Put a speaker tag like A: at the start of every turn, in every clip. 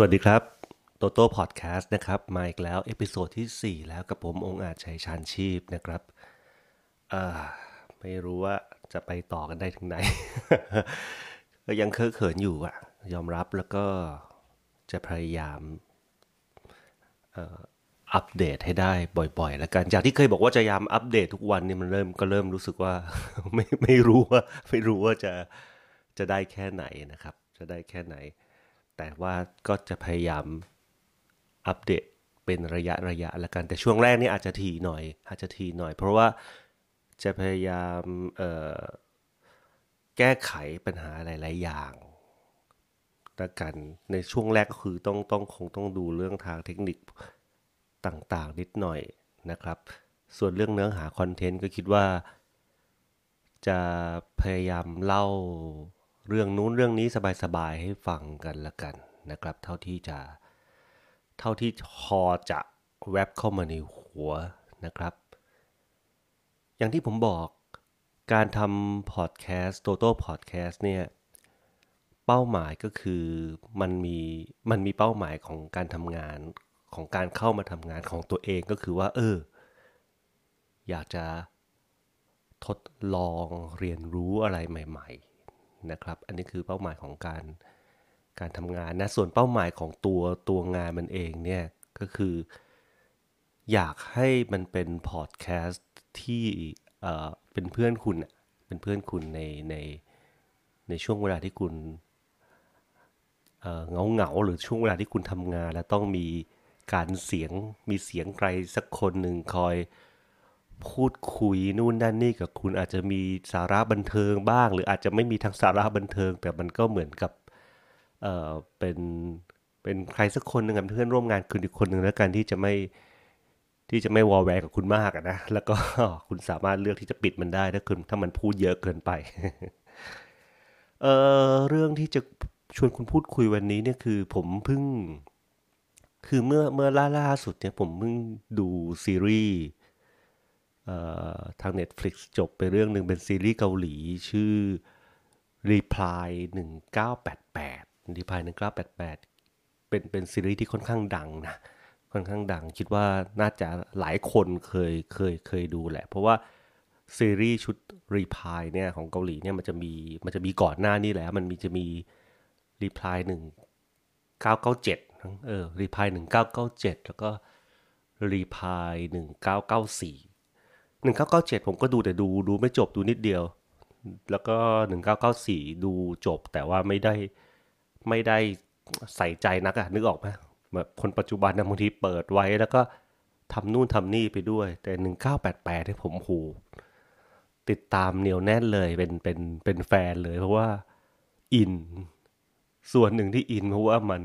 A: สวัสดีครับโตโต้พอดแคสต์นะครับ มาอีกแล้ว episode ที่ 4 แล้วกับผมองค์อาจชัยชานชีพนะครับไม่รู้ว่าจะไปต่อกันได้ถึงไหน ก็ยังเคอะเขินอยู่อะยอมรับแล้วก็จะพยายามอัปเดตให้ได้บ่อยๆ แล้วกัน จากที่เคยบอกว่าจะพยายามอัปเดตทุกวันนี่มันเริ่มก็เริ่มรู้สึกว่า ไม่ไม่รู้ว่าไม่รู้ว่าจะจะได้แค่ไหนนะครับ จะได้แค่ไหน แต่ว่าก็จะพยายามอัปเดตเป็นระยะระยะละกัน แต่ช่วงแรกนี่อาจจะทีหน่อย อาจจะทีหน่อย เพราะว่าจะพยายามแก้ไขปัญหาหลาย ๆ อย่างละกัน ในช่วงแรกก็คือต้องต้องคงต้องดูเรื่องทางเทคนิคต่างๆ นิดหน่อยนะครับ ส่วนเรื่องเนื้อหาคอนเทนต์ก็คิดว่า จะพยายามเล่า เรื่องนู้นเรื่องนี้สบายๆให้ฟังกันละกันนะครับ เท่าที่จะเท่าที่พอจะแวบเข้ามาในหัวนะครับ อย่างที่ผมบอกการทำพอดแคสต์โตโต้พอดแคสต์เนี่ยเป้าหมายก็คือมันมีมันมีเป้าหมายของการทำงานของการเข้ามาทำงานของตัวเองก็คือว่า เออ อยากจะทดลองเรียนรู้อะไรใหม่ นะครับ อันนี้คือเป้าหมายของการการทำงานนะ ส่วนเป้าหมายของตัวตัวงานมันเองเนี่ยก็คือ อยากให้มันเป็นพอดแคสต์ที่เอ่อเป็นเพื่อนคุณเป็นเพื่อนคุณในในในช่วงเวลาที่คุณเงาเงาหรือช่วงเวลาที่คุณทำงาน แล้วต้องมีการเสียงมีเสียงใครสักคนหนึ่งคอย พูดคุยนู่นนั่นนี่กับคุณอาจจะมีสาระบันเทิงบ้าง หรืออาจจะไม่มีทั้งสาระบันเทิง แต่มันก็เหมือนกับเออเป็นเป็นใครสักคนหนึ่งกับเพื่อนร่วมงานคุณอีกคนหนึ่งแล้วกันที่จะไม่ที่จะไม่วอลแวร์กับคุณมากนะแล้วก็คุณสามารถเลือกที่จะปิดมันได้ถ้าคุณถ้ามันพูดเยอะเกินไปเออเรื่องที่จะชวนคุณพูดคุยวันนี้เนี่ยคือผมเพิ่ง คือเมื่อเมื่อล่าล่าสุดเนี่ยผมเพิ่งดูซีรีส์ ทาง Netflix จบไปเรื่องหนึ่งเป็นซีรีส์เกาหลีชื่อ Reply 1988 Reply 1988 เป็นเป็นซีรีส์ที่ค่อนข้างดังนะ ค่อนข้างดัง คิดว่าน่าจะหลายคนเคยเคยเคยดูแหละ เพราะว่าซีรีส์ชุด Reply เนี่ยของเกาหลีเนี่ยมันจะมีมันจะมีก่อนหน้านี้แล้ว มันมีจะมี Reply 1997เออ Reply 1997 แล้วก็ Reply 1994 หนึ่งเก้าเก้าเจ็ดผมก็ดูแต่ดูดูไม่จบดูนิดเดียว แล้วก็หนึ่งเก้าเก้าสี่ดูจบ แต่ว่าไม่ได้ไม่ได้ใส่ใจนักอะนึกออกไหมแบบคนปัจจุบันนะบางทีเปิดไว้แล้วก็ทำนู่นทำนี่ไปด้วย แต่หนึ่งเก้าแปดแปดให้ผมหูติดตามเหนียวแน่นเลยเป็นเป็นเป็นแฟนเลย เพราะว่าอิน ส่วนหนึ่งที่อินเพราะว่ามัน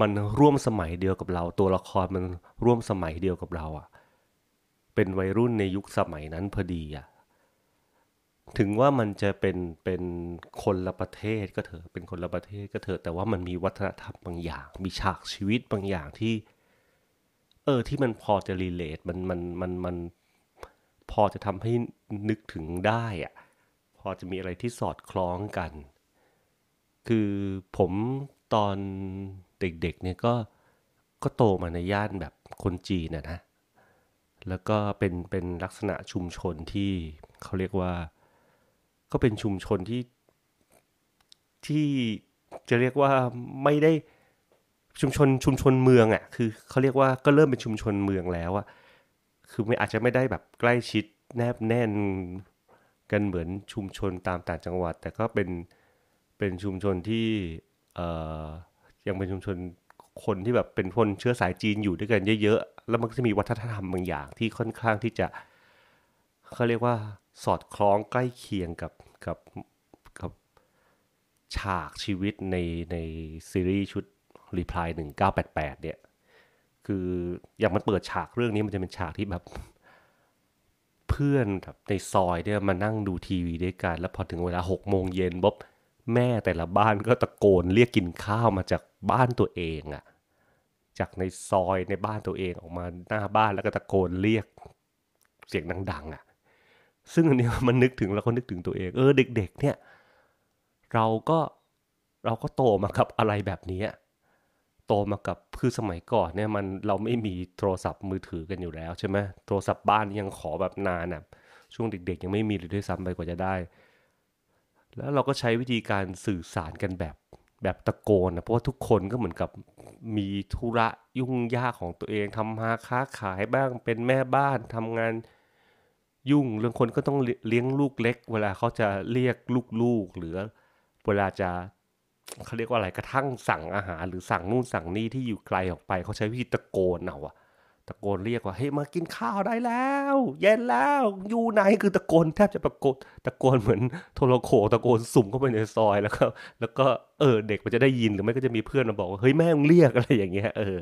A: มันร่วมสมัยเดียวกับเรา ตัวละครมันร่วมสมัยเดียวกับเราอะ เป็นวัยรุ่นในยุคสมัยนั้นพอดีอะถึงว่ามันจะเป็นเป็นคนละประเทศก็เถอะเป็นคนละประเทศก็เถอะแต่ว่ามันมีวัฒนธรรมบางอย่าง มีฉากชีวิตบางอย่างที่ เออที่มันพอจะรีเลทมันมันมันมันพอจะทำให้นึกถึงได้อะพอจะมีอะไรที่สอดคล้องกัน คือผมตอนเด็กๆเนี่ยก็ก็โตมาในย่านแบบคนจีนนะนะ แล้วก็เป็นเป็นลักษณะชุมชนที่เขาเรียกว่า ก็เป็นชุมชนที่ที่จะเรียกว่าไม่ได้ชุมชนชุมชนเมืองอะ่ะคือเขาเรียกว่าก็เริ่มเป็นชุมชนเมืองแล้วอะ่ะคือไม่อาจจะไม่ได้แบบใกล้ชิดแนบแน่นกันเหมือนชุมชนตามต่างจังหวัด แต่ก็เป็นเป็นชุมชนที่เอ่อยังเป็นชุมชนคนที่แบบเป็นคนเชื้อสายจีนอยู่ด้วยกันเยอะ แล้วมันก็จะมีวัฒนธรรมบางอย่างที่ค่อนข้างที่จะเขาเรียกว่าสอดคล้องใกล้เคียงกับกับกับฉากชีวิตในในซีรีส์ชุด Reply 1988เนี่ย คืออย่างมันเปิดฉากเรื่องนี้มันจะเป็นฉากที่แบบเพื่อนแบบในซอยเนี่ยมานั่งดูทีวีด้วยกัน แล้วพอถึงเวลาหกโมงเย็นบ๊อบแม่แต่ละบ้านก็ตะโกนเรียกกินข้าวมาจากบ้านตัวเองอะ จากในซอยในบ้านตัวเองออกมาหน้าบ้านแล้วก็ตะโกนเรียกเสียงดัง ๆอะซึ่งอันนี้มันนึกถึงแล้วก็นึกถึงตัวเอง เออ เด็ก ๆ เนี่ย เราก็เราก็โตมากับอะไรแบบนี้โตมากับคือสมัยก่อนเนี่ยมันเราไม่มีโทรศัพท์มือถือกันอยู่แล้วใช่ไหมโทรศัพท์บ้านยังขอแบบนานอะช่วงเด็ก ๆ ยังไม่มีเลยด้วยซ้ำไปกว่าจะได้ แล้วเราก็ใช้วิธีการสื่อสารกันแบบ แบบตะโกนนะเพราะว่าทุกคนก็เหมือนกับมีธุระยุ่งยากของตัวเองทำมาค้าขายบ้างเป็นแม่บ้านทำงานยุ่งเรื่องคนก็ต้องเลี้ยงลูกเล็ก เวลาเขาจะเรียกลูกๆหรือเวลาจะเขาเรียกว่าอะไรกระทั่งสั่งอาหาร หรือสั่งนู่นสั่งนี่ที่อยู่ไกลออกไปเขาใช้วิธีตะโกนเอาอะ ตะโกนเรียกว่าเฮ้ยมากินข้าวได้แล้ว เย็นแล้วอยู่ไหนคือตะโกนแทบจะตะโกนตะโกนเหมือนโทรโขตะโกนสุ่มเข้าไปในซอยแล้วก็แล้วก็เออเด็กมันจะได้ยินหรือไม่ก็จะมีเพื่อนมาบอกว่าเฮ้ยแม่งเรียกอะไรอย่างเงี้ยเออ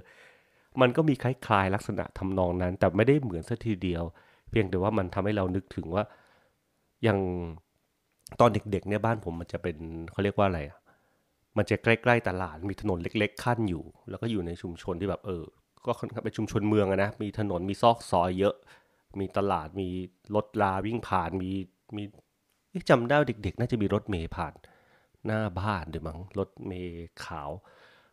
A: มันก็มีคล้ายๆลักษณะทำนองนั้น แต่ไม่ได้เหมือนสัทีเดียว เพียงแต่ว่ามันทำให้เรานึกถึงว่าอย่างตอนเด็กๆเนี่ยบ้านผมมันจะเป็นเขาเรียกว่าอะไรอะมันจะใกล้ๆตลาดมีถนนเล็ก ๆ ขั้นอยู่ แล้วก็อยู่ในชุมชนที่แบบเออ ก็เป็นชุมชนเมืองนะมีถนนมีซอกซอยเยอะ มีตลาดมีรถลาวิ่งผ่านมีมีจำได้เด็ก ๆ น่าจะมีรถเมย์ผ่านหน้าบ้านด้วยมั้งรถเมย์ขาว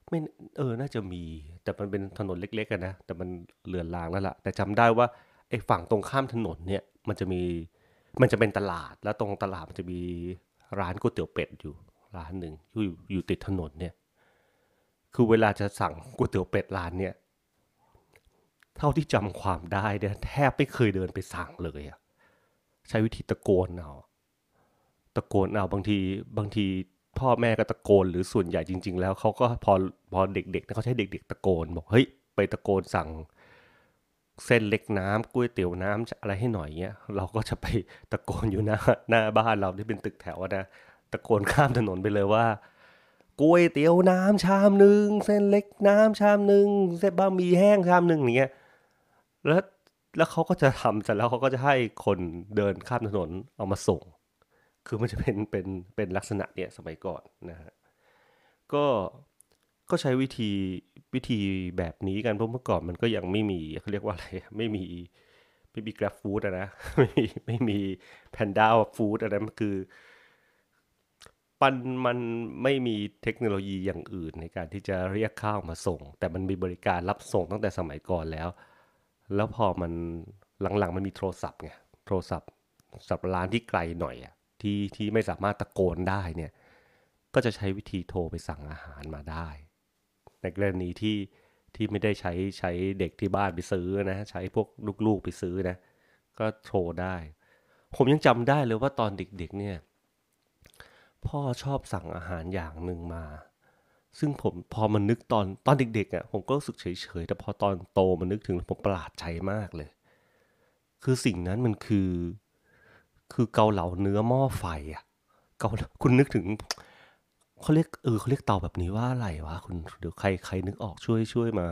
A: ไม่เออน่าจะมี แต่มันเป็นถนนเล็กๆกันนะแต่มันเลือนลางแล้วล่ะ แต่จำได้ว่าไอ้ฝั่งตรงข้ามถนนเนี่ยมันจะมีมันจะเป็นตลาดแล้วตรงตลาดมันจะมีร้านก๋วยเตี๋ยวเป็ดอยู่ร้านหนึ่งอยู่อยู่ติดถนนเนี่ย คือเวลาจะสั่งก๋วยเตี๋ยวเป็ดร้านเนี่ย เท่าที่จำความได้เนี่ยแทบไม่เคยเดินไปสั่งเลยอะใช้วิธีตะโกนเอาตะโกนเอาบางทีบางทีพ่อแม่ก็ตะโกนหรือส่วนใหญ่จริง ๆ แล้วเขาก็พอพอเด็กๆเขาใช้เด็ก ๆ ตะโกนบอกเฮ้ยไปตะโกนสั่ง เส้นเล็กน้ำก๋วยเตี๋ยวน้ำอะไรให้หน่อยเงี้ยเราก็จะไปตะโกนอยู่หน้าหน้าบ้านเราที่เป็นตึกแถวนะตะโกนข้ามถนนไปเลยว่าก๋วยเตี๋ยวน้ำชามหนึ่งเส้นเล็กน้ำชามหนึ่งเส้นบะหมี่แห้งชามหนึ่งอย่างเงี้ย แล้วแล้วเขาก็จะทำเสร็จแล้วเขาก็จะให้คนเดินข้ามถนนเอามาส่ง คือมันจะเป็นเป็นเป็นลักษณะเนี่ยสมัยก่อนนะฮะก็ก็ใช้วิธีวิธีแบบนี้กันเพราะเมื่อก่อนมันก็ยังไม่มีเขาเรียกว่าอะไรไม่มีไม่มีกราฟฟู้ดนะไม่มีไม่มีแพนด้าฟู้ดอะไรมันคือปันมันไม่มีเทคโนโลยีอย่างอื่นในการที่จะเรียกข้าวมาส่ง แต่มันมีบริการรับส่งตั้งแต่สมัยก่อนแล้ว แล้วพอมันหลังๆมันมีโทรศัพท์ไงโทรศัพท์สับร้านที่ไกลหน่อยอะที่ที่ไม่สามารถตะโกนได้เนี่ยก็จะใช้วิธีโทรไปสั่งอาหารมาได้ ในกรณีที่ที่ไม่ได้ใช้ใช้เด็กที่บ้านไปซื้อนะใช้พวกลูกๆไปซื้อนะ ก็โทรได้ ผมยังจำได้เลยว่าตอนเด็กๆเนี่ย พ่อชอบสั่งอาหารอย่างหนึ่งมา ซึ่งผมพอมันนึกตอนตอนเด็กๆอะผมก็รู้สึกเฉยๆ แต่พอตอนโตมันนึกถึงผมประหลาดใจมากเลย คือสิ่งนั้นมันคือ คือเกาเหลาเนื้อหม้อไฟอะ เกาคุณนึกถึงเขาเรียกเออเขาเรียกเตาแบบนี้ว่าอะไรวะคุณเดี๋ยวใครใครนึกออกช่วยช่วยมา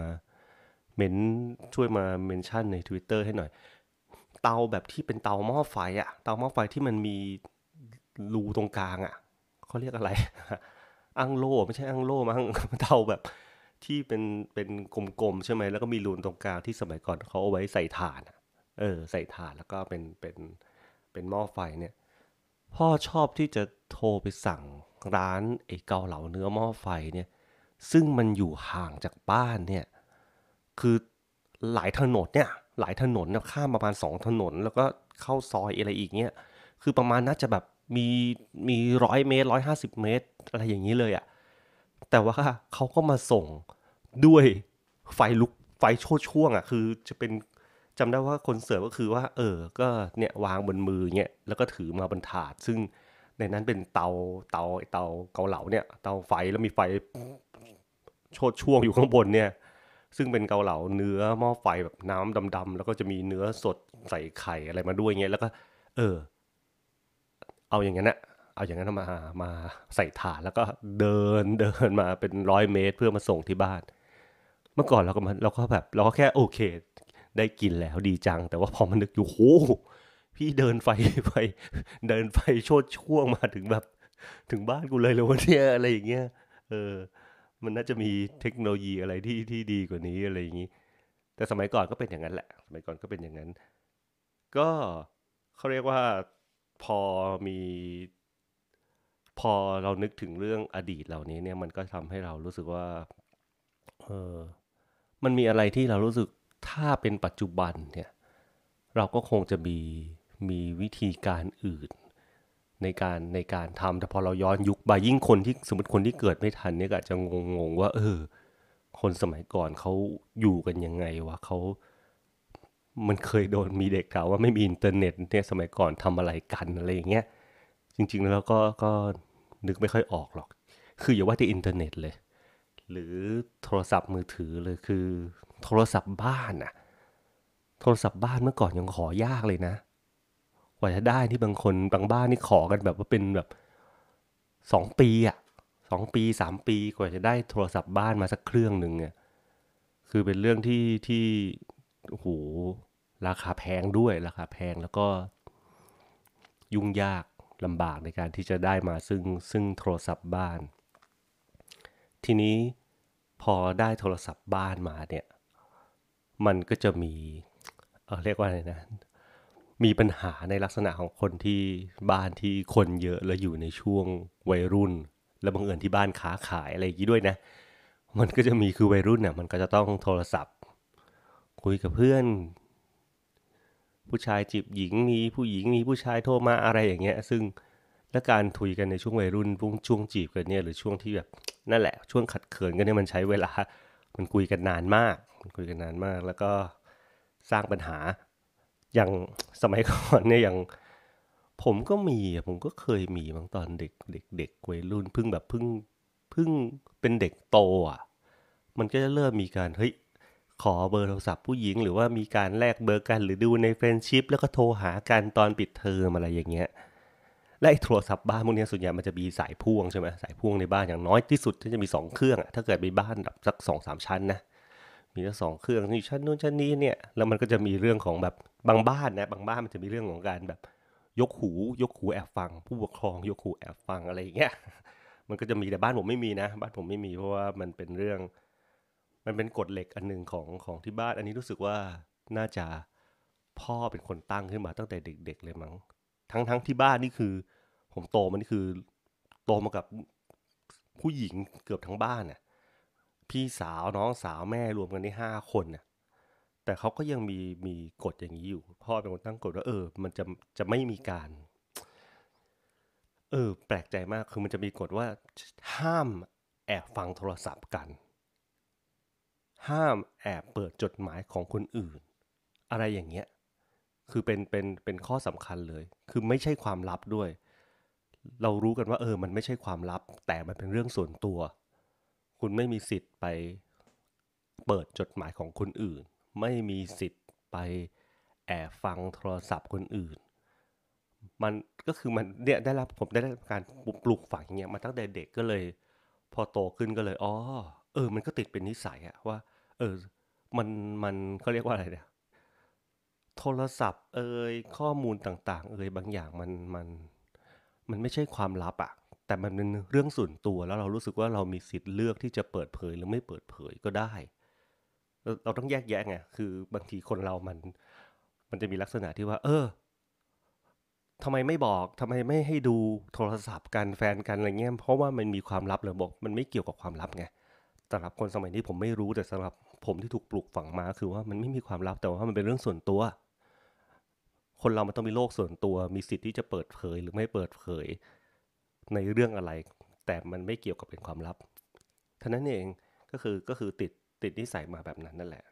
A: เมนช่วยมาเมนชั่นใน Twitter ให้หน่อย เตาแบบที่เป็นเตาหม้อไฟอะ เตาหม้อไฟที่มันมีรูตรงกลางอะเขาเรียกอะไร อังโลไม่ใช่อังโลมั้งเตาแบบที่เป็นเป็นกลมๆใช่ไหมแล้วก็มีรูนตรงกลางที่สมัยก่อนเขาเอาไว้ใส่ถ่านเออ ใส่ถ่านแล้วก็เป็นเป็นเป็นหม้อไฟเนี่ย พ่อชอบที่จะโทรไปสั่งร้านไอ้เกาเหลาเนื้อหม้อไฟเนี่ย ซึ่งมันอยู่ห่างจากบ้านเนี่ย คือหลายถนนเนี่ย หลายถนนข้ามประมาณสองถนน แล้วก็เข้าซอยอะไรอีกเนี่ย คือประมาณน่าจะแบบ มีมีร้อยเมตรร้อยห้าสิบเมตร อะไรอย่างนี้เลยอะแต่ว่าเขาก็มาส่งด้วยไฟลุกไฟโชดช่วงอะคือจะเป็นจำได้ว่าคนเสิร์ฟก็คือว่า เออ ก็เนี่ยวางบนมือเนี่ยแล้วก็ถือมาบนถาด ซึ่งในนั้นเป็นเตาเตาเตาเกาเหลาเนี่ย เตาไฟแล้วมีไฟโชดช่วงอยู่ข้างบนเนี่ย ซึ่งเป็นเกาเหลาเนื้อหม้อไฟแบบน้ำดำๆแล้วก็จะมีเนื้อสดใส่ไข่อะไรมาด้วยเงี้ยแล้วก็ เออ เอาอย่างนั้นนะเอาอย่างนั้นมามาใส่ถาดแล้วก็เดินเดินมาเป็นร้อยเมตรเพื่อมาส่งที่บ้าน เมื่อก่อนเราก็มันเราก็แบบเราก็แค่โอเค ได้กินแล้วดีจัง แต่ว่าพอมันนึกอยู่โหพี่เดินไฟไฟเดินไฟโชดช่วงมาถึงแบบ ถึงบ้านกูเลยเลยวันนี้อะไรอย่างเงี้ยเออ มันน่าจะมีเทคโนโลยีอะไรที่ที่ดีกว่านี้อะไรอย่างงี้แต่สมัยก่อนก็เป็นอย่างนั้นแหละ สมัยก่อนก็เป็นอย่างนั้น ก็เขาเรียกว่า พอมีพอเรานึกถึงเรื่องอดีตเหล่านี้เนี่ยมันก็ทำให้เรารู้สึกว่าเออมันมีอะไรที่เรารู้สึกถ้าเป็นปัจจุบันเนี่ยเราก็คงจะมีมีวิธีการอื่น ในการในการทำแต่พอเราย้อนยุคไปยิ่งคนที่สมมติคนที่เกิดไม่ทันเนี่ยก็อาจจะงงๆว่า เออ คนสมัยก่อนเขาอยู่กันยังไงวะเขา มันเคยโดนมีเด็กถามว่าไม่มีอินเทอร์เน็ตเนี่ยสมัยก่อนทำอะไรกันอะไรอย่างเงี้ยจริง ๆ แล้วก็ก็นึกไม่ค่อยออกหรอก คืออย่าว่าแต่อินเทอร์เน็ตเลย หรือโทรศัพท์มือถือเลยคือ โทรศัพท์บ้านอะโทรศัพท์บ้านเมื่อก่อนยังขอยากเลยนะกว่าจะได้ที่บางคนบางบ้านนี่ขอกันแบบว่าเป็นแบบสองปีอะสองปีสามปีกว่าจะได้โทรศัพท์บ้านมาสักเครื่องหนึ่งเนี่ยคือเป็นเรื่องที่ที่โอ้โห ราคาแพงด้วยราคาแพงแล้วก็ยุ่งยากลำบากในการที่จะได้มาซึ่งซึ่งโทรศัพท์บ้าน ทีนี้พอได้โทรศัพท์บ้านมาเนี่ย มันก็จะมีเออเรียกว่าอะไรนะ มีปัญหาในลักษณะของคนที่บ้านที่คนเยอะแล้วอยู่ในช่วงวัยรุ่น แล้วบังเอิญที่บ้านค้าขายอะไรอย่างนี้ด้วยนะ มันก็จะมีคือวัยรุ่นเนี่ยมันก็จะต้องโทรศัพท์ คุยกับเพื่อน ผู้ชายจีบหญิงมีผู้หญิงมีผู้ชายโทรมาอะไรอย่างเงี้ย ซึ่งและการทุยกันในช่วงวัยรุ่นช่วงจีบกันเนี่ยหรือช่วงที่แบบนั่นแหละ ช่วงขัดเขินกันเนี่ยมันใช้เวลา มันคุยกันนานมาก มันคุยกันนานมาก แล้วก็สร้างปัญหาอย่างสมัยก่อนเนี่ยอย่างผมก็มีผมก็เคยมีบางตอนเด็กเด็กเด็กวัยรุ่นเพิ่งแบบเพิ่งเพิ่งเป็นเด็กโตอะ มันก็จะเริ่มมีการเฮ้ย ขอเบอร์โทรศัพท์ผู้หญิง หรือว่ามีการแลกเบอร์กันหรือดูใน friendship แล้วก็โทรหากันตอนปิดเทอมอะไรอย่างเงี้ยและไอ้โทรศัพท์บ้านพวกนี้ส่วนใหญ่มันจะมีสายพ่วงใช่ไหมสายพ่วงในบ้านอย่างน้อยที่สุดที่จะมี 2 เครื่องอะถ้าเกิดมีบ้านแบบสักสองสามชั้นนะมีแค่สองเครื่องนี่ชั้นนู้นชั้นนี้เนี่ยแล้วมันก็จะมีเรื่องของแบบบางบ้านนะบางบ้านมันจะมีเรื่องของการแบบยกหู ยกหูแอบฟัง ผู้ปกครองยกหูแอบฟังอะไรอย่างเงี้ยมันก็จะมีแต่บ้านผมไม่มีนะ บ้านผมไม่มีเพราะว่ามันเป็นเรื่อง มันเป็นกฎเหล็กอันหนึ่งของของที่บ้าน อันนี้รู้สึกว่าน่าจะพ่อเป็นคนตั้งขึ้นมาตั้งแต่เด็ก ๆ เลยมั้งทั้งทั้งที่บ้านนี่คือ ผมโตมันนี่คือ โตมากับผู้หญิงเกือบทั้งบ้านน่ะพี่สาวน้องสาวแม่รวมกันนี่ห้าคนน่ะแต่เขาก็ยังมีมีกฎอย่างนี้อยู่ พ่อเป็นคนตั้งกฎว่าเออ มันจะจะไม่มีการ เออ แปลกใจมากคือมันจะมีกฎว่าห้ามแอบฟังโทรศัพท์กัน ห้ามแอบเปิดจดหมายของคนอื่น อะไรอย่างเงี้ยคือเป็นเป็นเป็นข้อสำคัญเลย คือไม่ใช่ความลับด้วย เรารู้กันว่าเออ มันไม่ใช่ความลับ แต่มันเป็นเรื่องส่วนตัว คุณไม่มีสิทธิ์ไปเปิดจดหมายของคนอื่น ไม่มีสิทธิ์ไปแอบฟังโทรศัพท์คนอื่น มันก็คือมันเนี่ยได้รับผมได้รับการปลูกฝังอย่างเงี้ยมาตั้งแต่เด็กก็เลย พอโตขึ้นก็เลยอ๋อ เออ มันก็ติดเป็นนิสัยอะว่า เออ มันมันเขาเรียกว่าอะไรเนี่ยโทรศัพท์ เอยข้อมูลต่าง ๆ เอยบางอย่างมันมันมันไม่ใช่ความลับอะแต่มันเป็นเรื่องส่วนตัวแล้วเรารู้สึกว่าเรามีสิทธิ์เลือกที่จะเปิดเผยหรือไม่เปิดเผยก็ได้ เราต้องแยกแยะไงคือบางทีคนเรามัน มันจะมีลักษณะที่ว่า เออทำไมไม่บอกทำไมไม่ให้ดูโทรศัพท์กันแฟนกันอะไรเงี้ยเพราะว่ามันมีความลับเลยบอก มันไม่เกี่ยวกับความลับไง สำหรับคนสมัยนี้ผมไม่รู้แต่สำหรับผมที่ถูกปลูกฝังมา คือว่ามันไม่มีความลับแต่ว่ามันเป็นเรื่องส่วนตัว คนเรามันต้องมีโลกส่วนตัว มีสิทธิ์ที่จะเปิดเผยหรือไม่เปิดเผยในเรื่องอะไร แต่มันไม่เกี่ยวกับเป็นความลับท่านั้นเองก็คือก็คือติดติดนิสัยมาแบบนั้นนั่นแหละ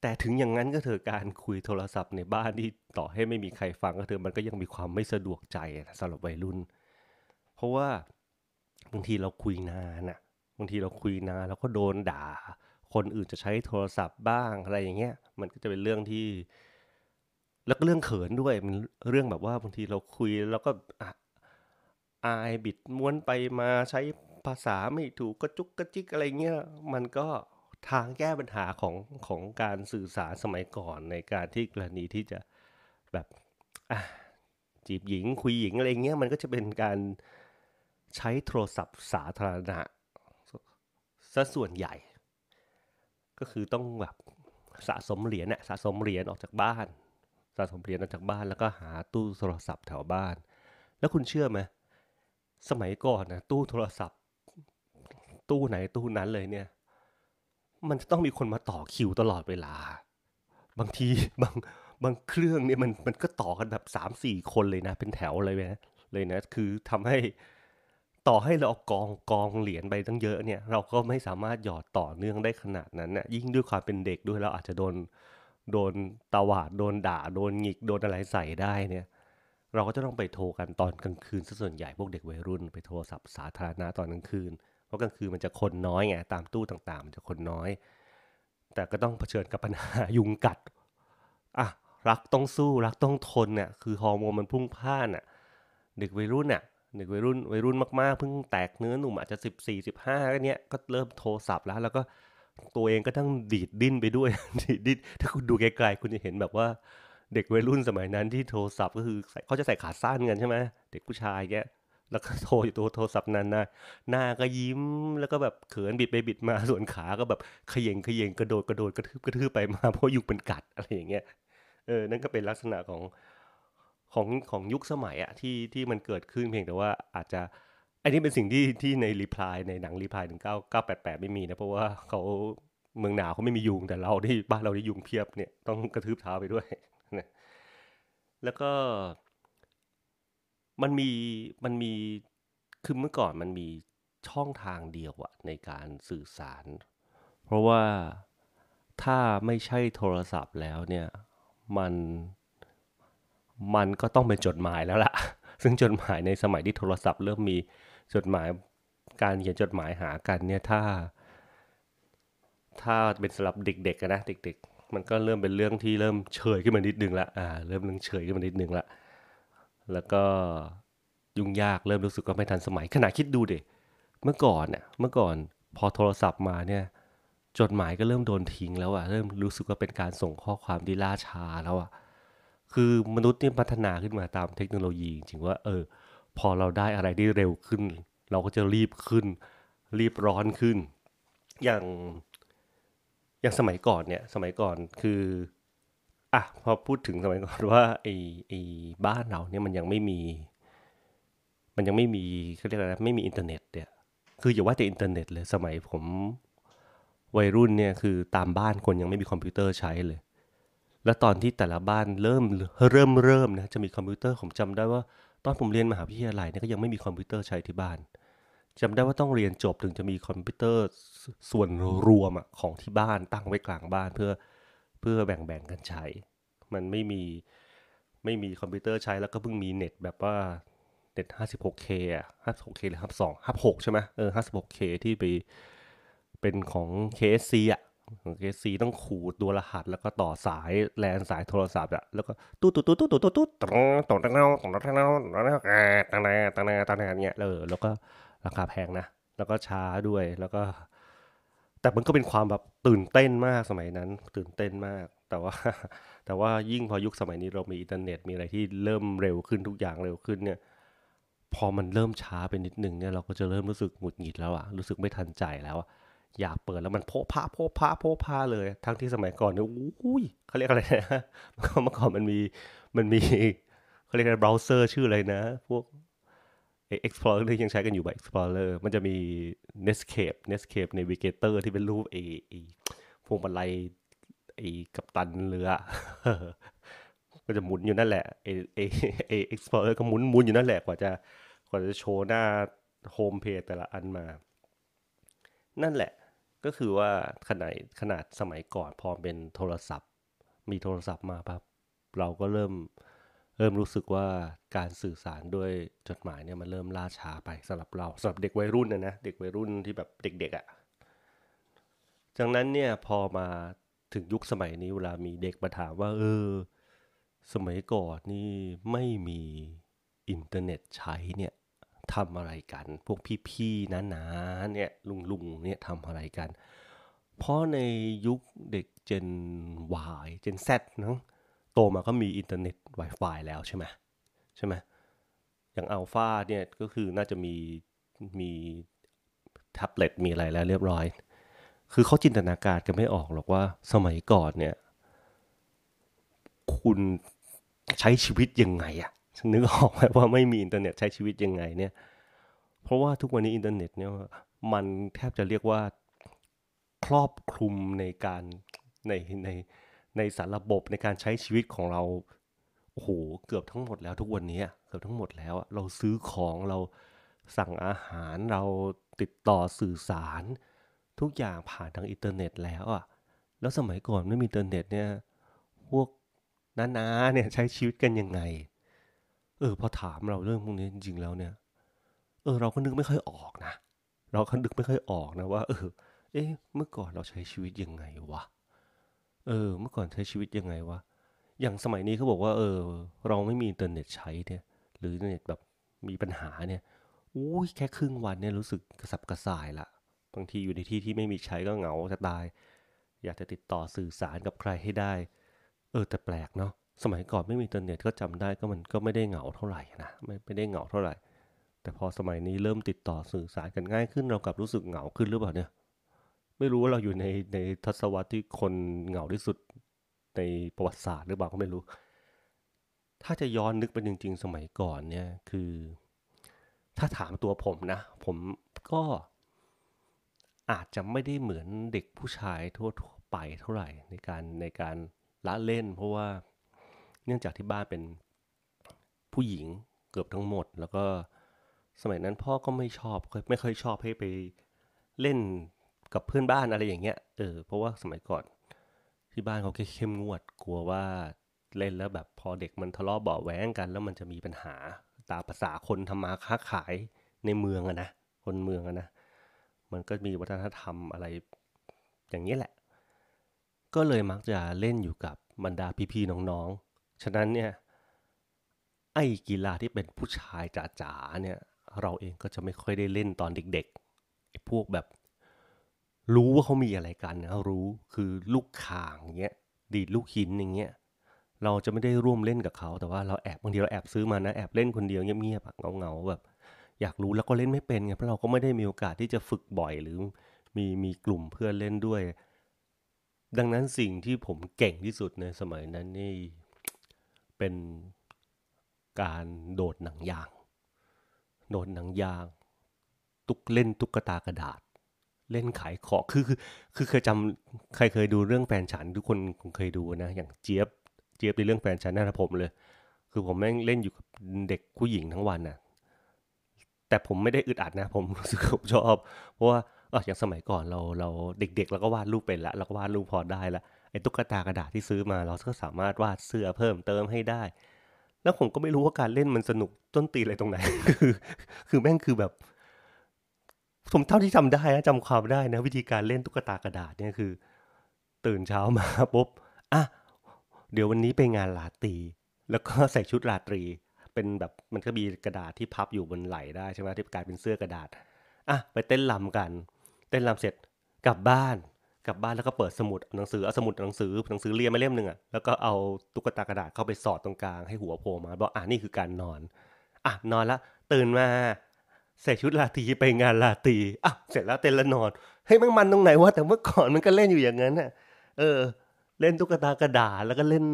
A: แต่ถึงอย่างนั้นก็เถอะการคุยโทรศัพท์ในบ้านที่ต่อให้ไม่มีใครฟังก็เถอะมันก็ยังมีความไม่สะดวกใจสำหรับวัยรุ่น เพราะว่าบางทีเราคุยนานอะ บางทีเราคุยนานแล้วก็โดนด่า คนอื่นจะใช้โทรศัพท์บ้างอะไรอย่างเงี้ย มันก็จะเป็นเรื่องที่ แล้วก็เรื่องเขินด้วยมันเรื่องแบบว่าบางทีเราคุยแล้วก็อายบิดม้วนไปมาใช้ภาษาไม่ถูกกระจุกกระจิกอะไรเงี้ยมันก็ทางแก้ปัญหาของของการสื่อสารสมัยก่อนในการที่กรณีที่จะแบบจีบหญิงคุยหญิงอะไรเงี้ยมันก็จะเป็นการใช้โทรศัพท์สาธารณะ ซะส่วนใหญ่ ก็คือต้องแบบสะสมเหรียญน่ะสะสมเหรียญออกจากบ้าน สะสมเหรียญออกจากบ้านแล้วก็หาตู้โทรศัพท์แถวบ้าน แล้วคุณเชื่อไหมสมัยก่อนนะตู้โทรศัพท์ ตู้ไหนตู้นั้นเลยเนี่ย มันจะต้องมีคนมาต่อคิวตลอดเวลา บางทีบางบางเครื่องเนี่ยมันมันก็ต่อกันแบบสามสี่คนเลยนะ เป็นแถวเลยนะเลยนะ คือทำให้ ต่อให้เราเอากองกองเหรียญไปตั้งเยอะเนี่ย เราก็ไม่สามารถหยอดต่อเนื่องได้ขนาดนั้นน่ะยิ่งด้วยความเป็นเด็กด้วยเราอาจจะโดนโดนตาวาดโดนด่า โดนหงิกโดนอะไรใส่ได้เนี่ย เราก็จะต้องไปโทรกันตอนกลางคืนซะส่วนใหญ่พวกเด็กวัยรุ่น ไปโทรศัพท์สาธารณะตอนกลางคืน เพราะกลางคืนมันจะคนน้อยไงตามตู้ต่างๆ มันจะคนน้อย แต่ก็ต้องเผชิญกับปัญหายุงกัดอะรักต้องสู้รักต้องทนเนี่ยคือฮอร์โมนมันพุ่งพ่านอะเด็กวัยรุ่นเนี่ย เด็กวัยรุ่นวัยรุ่นมากๆเพิ่งแตกเนื้อหนุ่มอาจจะสิบสี่สิบห้าก็เนี้ยก็เริ่มโทรศัพท์แล้ว แล้วก็ตัวเองก็ต้งดีดดิ้นไปด้วยดีดดิ้นถ้าคุณดูไกลๆคุณจะเห็นแบบว่าเด็กวัยรุ่นสมัยนั้นที่โทรศัพท์ก็คือเขาจะใส่ขาสั้นกันใช่ไหมเด็กผู้ชายแกแล้วก็โทรอยู่ตัวโทรศัพท์นั้นนะหน้าก็ยิ้มแล้วก็แบบเขินบิดไปบิดมาส่วนขาก็แบบขย่งขย่งกระโดดกระโดดกระทืบกระทืบไปมาเพราะยุงเป็นกัดอะไรอย่างเงี้ยเออนั่นก็เป็นลักษณะของ ของของยุคสมัยอะที่ที่มันเกิดขึ้นเพียงแต่ว่าอาจจะ อันนี้เป็นสิ่งที่ที่ในรีプライในหนังรีプライหนึ่งเก้าเก้าแปดแปดไม่มีนะ เพราะว่าเขาเมืองหนาวเขาไม่มียุงแต่เราที่บ้านเราได้ยุงเพียบเนี่ยต้องกระทืบเท้าไปด้วยนะแล้วก็มันมีมันมีคือเมื่อก่อนมันมีช่องทางเดียวอะในการสื่อสาร เพราะว่าถ้าไม่ใช่โทรศัพท์แล้วเนี่ยมัน มันก็ต้องเป็นจดหมายแล้วล่ะ ซึ่งจดหมายในสมัยที่โทรศัพท์ เริ่มมีจดหมายการเขียนจดหมายหากันเนี่ยถ้า ถ้าเป็นสำหรับเด็กๆนะเด็ก ๆ มันก็เริ่มเป็นเรื่องที่เริ่มเฉยขึ้นมานิดนึงละอ่าเริ่มเรื่องเฉยขึ้นมานิดนึงละแล้วก็ยุ่งยากเริ่มรู้สึกว่าไม่ทันสมัยขณะคิดดูเด็เมื่อก่อนเนี่ยเมื่อก่อนพอโทรศัพท์มาเนี่ยจดหมายก็เริ่มโดนทิ้งแล้วอะเริ่มรู้สึกว่าเป็นการส่งข้อความที่ล่าช้าแล้วอะ คือมนุษย์นี่พัฒนาขึ้นมาตามเทคโนโลยีจริงว่า เออ พอเราได้อะไรที่เร็วขึ้น เราก็จะรีบขึ้น รีบร้อนขึ้น อย่างอย่างสมัยก่อนเนี่ย สมัยก่อนคืออะพอพูดถึงสมัยก่อนว่าไอ้ไอ้บ้านเราเนี่ยมันยังไม่มี มันยังไม่มีเขาเรียกอะไรไม่มีอินเทอร์เน็ตเนี่ย คืออย่าว่าแต่อินเทอร์เน็ตเลยสมัยผมวัยรุ่นเนี่ยคือตามบ้านคนยังไม่มีคอมพิวเตอร์ใช้เลย แล้วตอนที่แต่ละบ้านเริ่มเริ่มเริ่มนะจะมีคอมพิวเตอร์ผมจำได้ว่า ตอนผมเรียนมหาวิทยาลัยเนี่ยก็ยังไม่มีคอมพิวเตอร์ใช้ที่บ้านจำได้ว่าต้องเรียนจบถึงจะมีคอมพิวเตอร์ส่วนรวมของที่บ้านตั้งไว้กลางบ้านเพื่อเพื่อแบ่งแบ่งกันใช้ มันไม่มีไม่มีคอมพิวเตอร์ใช้แล้วก็เพิ่งมีเน็ตแบบว่าเน็ต 56K อะ 56K หรือ 52 56 ใช่ไหมเออ 56K ที่ไปเป็นของ KSC อะ ของ KSC ต้องขูดตัวรหัส แล้วก็ต่อสายแลนสายโทรศัพท์อะแล้วก็ตุ๊ดตุ๊ดตุ๊ดตุ๊ดตุ๊ดตุ๊ดตรงตรงตรงตรงตรงตรงตรงตรงตรงตรงตรงตรงเนี่ยเออแล้วก็ราคาแพงนะแล้วก็ช้าด้วยแล้วก็แต่มันก็เป็นความแบบตื่นเต้นมากสมัยนั้นตื่นเต้นมากแต่ว่าแต่ว่ายิ่งพอยุคสมัยนี้เรามีอินเทอร์เน็ตมีอะไรที่เริ่มเร็วขึ้นทุกอย่างเร็วขึ้นเนี่ยพอมันเริ่มช้าไปนิดนึงเนี่ยเราก็จะเริ่มรู้สึกหงุดหงิดแล้วอะรู้สึกไม่ทันใจแล้วอะ อยากเปิดแล้วมันโพพาโพพาโพพาเลย ทั้งที่สมัยก่อนเนี่ยอุ้ยเขาเรียกอะไรนะเมื่อก่อนมันมีมันมีเขาเรียกอะไรเบราว์เซอร์ชื่ออะไรนะ พวก Explorer ที่ยังใช้กันอยู่แบบ Explorer มันจะมี Netscape Netscape Navigator ที่เป็นรูปไอ้พวงมาลัยไอ้กัปตันเรือก็จะหมุนอยู่นั่นแหละไอ้ไอ้ไอ้ Explorer ก็หมุนหมุนอยู่นั่นแหละกว่าจะกว่าจะโชว์หน้าโฮมเพจแต่ละอันมา นั่นแหละ ก็คือว่าขนาดขนาดสมัยก่อนพอเป็นโทรศัพท์ มีโทรศัพท์มาปั๊บเราก็เริ่มเริ่มรู้สึกว่าการสื่อสารด้วยจดหมายเนี่ยมันเริ่มล่าช้าไปสำหรับเราสำหรับเด็กวัยรุ่นนะนะเด็กวัยรุ่นที่แบบเด็กๆอะ่ะจากนั้นเนี่ยพอมาถึงยุคสมัยนี้เวลามีเด็กมาถามว่า เออ สมัยก่อนนี่ไม่มีอินเทอร์เน็ตใช้เนี่ย ทำอะไรกัน พวกพี่ๆนะๆเนี่ยลุงๆเนี่ยทำอะไรกัน เพราะในยุคเด็กเจน Y เจน Z นะโตมาก็มีอินเทอร์เน็ต Wi-Fi แล้วใช่ไหมใช่ไหมอย่างอัลฟาเนี่ยก็คือน่าจะมีมีแท็บเล็ตมีอะไรแล้วเรียบร้อย คือเขาจินตนาการกันไม่ออกหรอกว่าสมัยก่อนเนี่ย คุณใช้ชีวิตยังไงอะ นึกออกไหมว่าไม่มีอินเทอร์เน็ตใช้ชีวิตยังไงเนี่ย เพราะว่าทุกวันนี้อินเทอร์เน็ตเนี่ยมันแทบจะเรียกว่าครอบคลุมในการในในในสารระบบในการใช้ชีวิตของเราโอ้โหเกือบทั้งหมดแล้วทุกวันนี้เกือบทั้งหมดแล้วเราซื้อของเราสั่งอาหารเราติดต่อสื่อสาร ทุกอย่างผ่านทางอินเทอร์เน็ตแล้วอะแล้วสมัยก่อนไม่มีอินเทอร์เน็ตเนี่ยพวกน้าๆเนี่ยใช้ชีวิตกันยังไง เออพอถามเราเรื่องพวกนี้จริงๆแล้วเนี่ย เออ เราก็นึกไม่ค่อยออกนะ เราก็นึกไม่ค่อยออกนะว่า เออ เอ๊ะ เมื่อก่อนเราใช้ชีวิตยังไงวะ เออ เมื่อก่อนใช้ชีวิตยังไงวะ อย่างสมัยนี้เขาบอกว่า เออ เราไม่มีอินเทอร์เน็ตใช้เนี่ย หรือเน็ตแบบมีปัญหาเนี่ยอุ้ยแค่ครึ่งวันเนี่ยรู้สึกกระสับกระส่ายละ บางทีอยู่ในที่ที่ไม่มีใช้ก็เหงาจะตาย อยากจะติดต่อสื่อสารกับใครให้ได้ เออแต่แปลกเนาะ สมัยก่อนไม่มีอินเทอร์เน็ตก็จำได้ก็มันก็ไม่ได้เหงาเท่าไหร่นะไม่ไม่ได้เหงาเท่าไหร่ แต่พอสมัยนี้เริ่มติดต่อสื่อสารกันง่ายขึ้นเรากลับรู้สึกเหงาขึ้นหรือเปล่าเนี่ย ไม่รู้ว่าเราอยู่ในในทศวรรษที่คนเหงาที่สุดในประวัติศาสตร์หรือเปล่าก็ไม่รู้ ถ้าจะย้อนนึกไปจริง ๆ สมัยก่อนเนี่ยคือ ถ้าถามตัวผมนะ ผมก็อาจจะไม่ได้เหมือนเด็กผู้ชายทั่วๆไปเท่าไหร่ในการในการละเล่น เพราะว่า เนื่องจากที่บ้านเป็นผู้หญิงเกือบทั้งหมด แล้วก็สมัยนั้นพ่อก็ไม่ชอบไม่ค่อยชอบให้ไปเล่นกับเพื่อนบ้านอะไรอย่างเงี้ยเออเพราะว่าสมัยก่อนที่บ้านเขาเข้มงวดกลัวว่าเล่นแล้วแบบพอเด็กมันทะเลาะเบาแหวงกัน แล้วมันจะมีปัญหาตาภาษาคนทำมาค้าขายในเมืองอะนะคนเมืองอะนะมันก็มีวัฒนธรรมอะไรอย่างนี้แหละ ก็เลยมักจะเล่นอยู่กับบรรดาพี่ๆน้องๆ ฉะนั้นเนี่ยไอ้กีฬาที่เป็นผู้ชายจ๋าๆเนี่ยเราเองก็จะไม่ค่อยได้เล่นตอนเด็กๆพวกแบบ รู้ว่าเขามีอะไรกันนะรู้คือลูกข่างเงี้ยดีดลูกหินอย่างเงี้ยเราจะไม่ได้ร่วมเล่นกับเขา แต่ว่าเราแอบบางทีเราแอบซื้อมานะแอบเล่นคนเดียวเงียบๆเงาเงาแบบ อยากรู้แล้วก็เล่นไม่เป็นไงเพราะเราก็ไม่ได้มีโอกาสที่จะฝึกบ่อยหรือมีมีกลุ่มเพื่อนเล่นด้วย ดังนั้นสิ่งที่ผมเก่งที่สุดในสมัยนั้นนี่ เป็นการโดดหนังยาง โดดหนังยาง ตุกเล่นตุ๊กตากระดาษ เล่นขายของคือคือคือเคยจำใครเคยดูเรื่องแฟนฉัน ทุกคนคงเคยดูนะ อย่างเจี๊ยบเจี๊ยบในเรื่องแฟนฉันน่าผมเลย คือผมแม่งเล่นอยู่กับเด็กผู้หญิงทั้งวันนะแต่ผมไม่ได้อึดอัดนะ ผมรู้สึกผมชอบ เพราะว่าออย่างสมัยก่อนเราเราเด็กๆเราก็วาดรูปเป็นละเราก็วาดรูปพอได้ละ ไอ้ตุ๊กตากระดาษที่ซื้อมาเราก็สามารถวาดเสื้อเพิ่มเติมให้ได้ แล้วผมก็ไม่รู้ว่าการเล่นมันสนุกต้นตีอะไรตรงไหน คือ คือแม่งคือแบบผมเท่าที่จำได้นะจำความได้นะ วิธีการเล่นตุ๊กตากระดาษเนี่ยคือ ตื่นเช้ามาปุ๊บอะเดี๋ยววันนี้ไปงานลาตรีแล้วก็ใส่ชุดราตรี เป็นแบบมันก็มีกระดาษที่พับอยู่บนไหล่ได้ใช่ไหมที่กลายเป็นเสื้อกระดาษอะไปเต้นลำกัน เต้นลำเสร็จกลับบ้าน กลับบ้านแล้วก็เปิดสมุดหนังสือเอาสมุดหนังสือหนังสือเรียนมาเล่มหนึ่งอะแล้วก็เอาตุ๊กตากระดาษเข้าไปสอดตรงกลางให้หัวโผล่มาบอกอะนี่คือการนอนอะนอนละตื่นมาใส่ชุดลาตีไปงานลาตีอะเสร็จแล้วเต้นล้วนอนให้มันมันตรงไหนวะแต่เมื่อก่อนมันก็เล่นอยู่อย่างนั้นน่ะเออ เล่นตุ๊กตากระดาษแล้วก็เล่น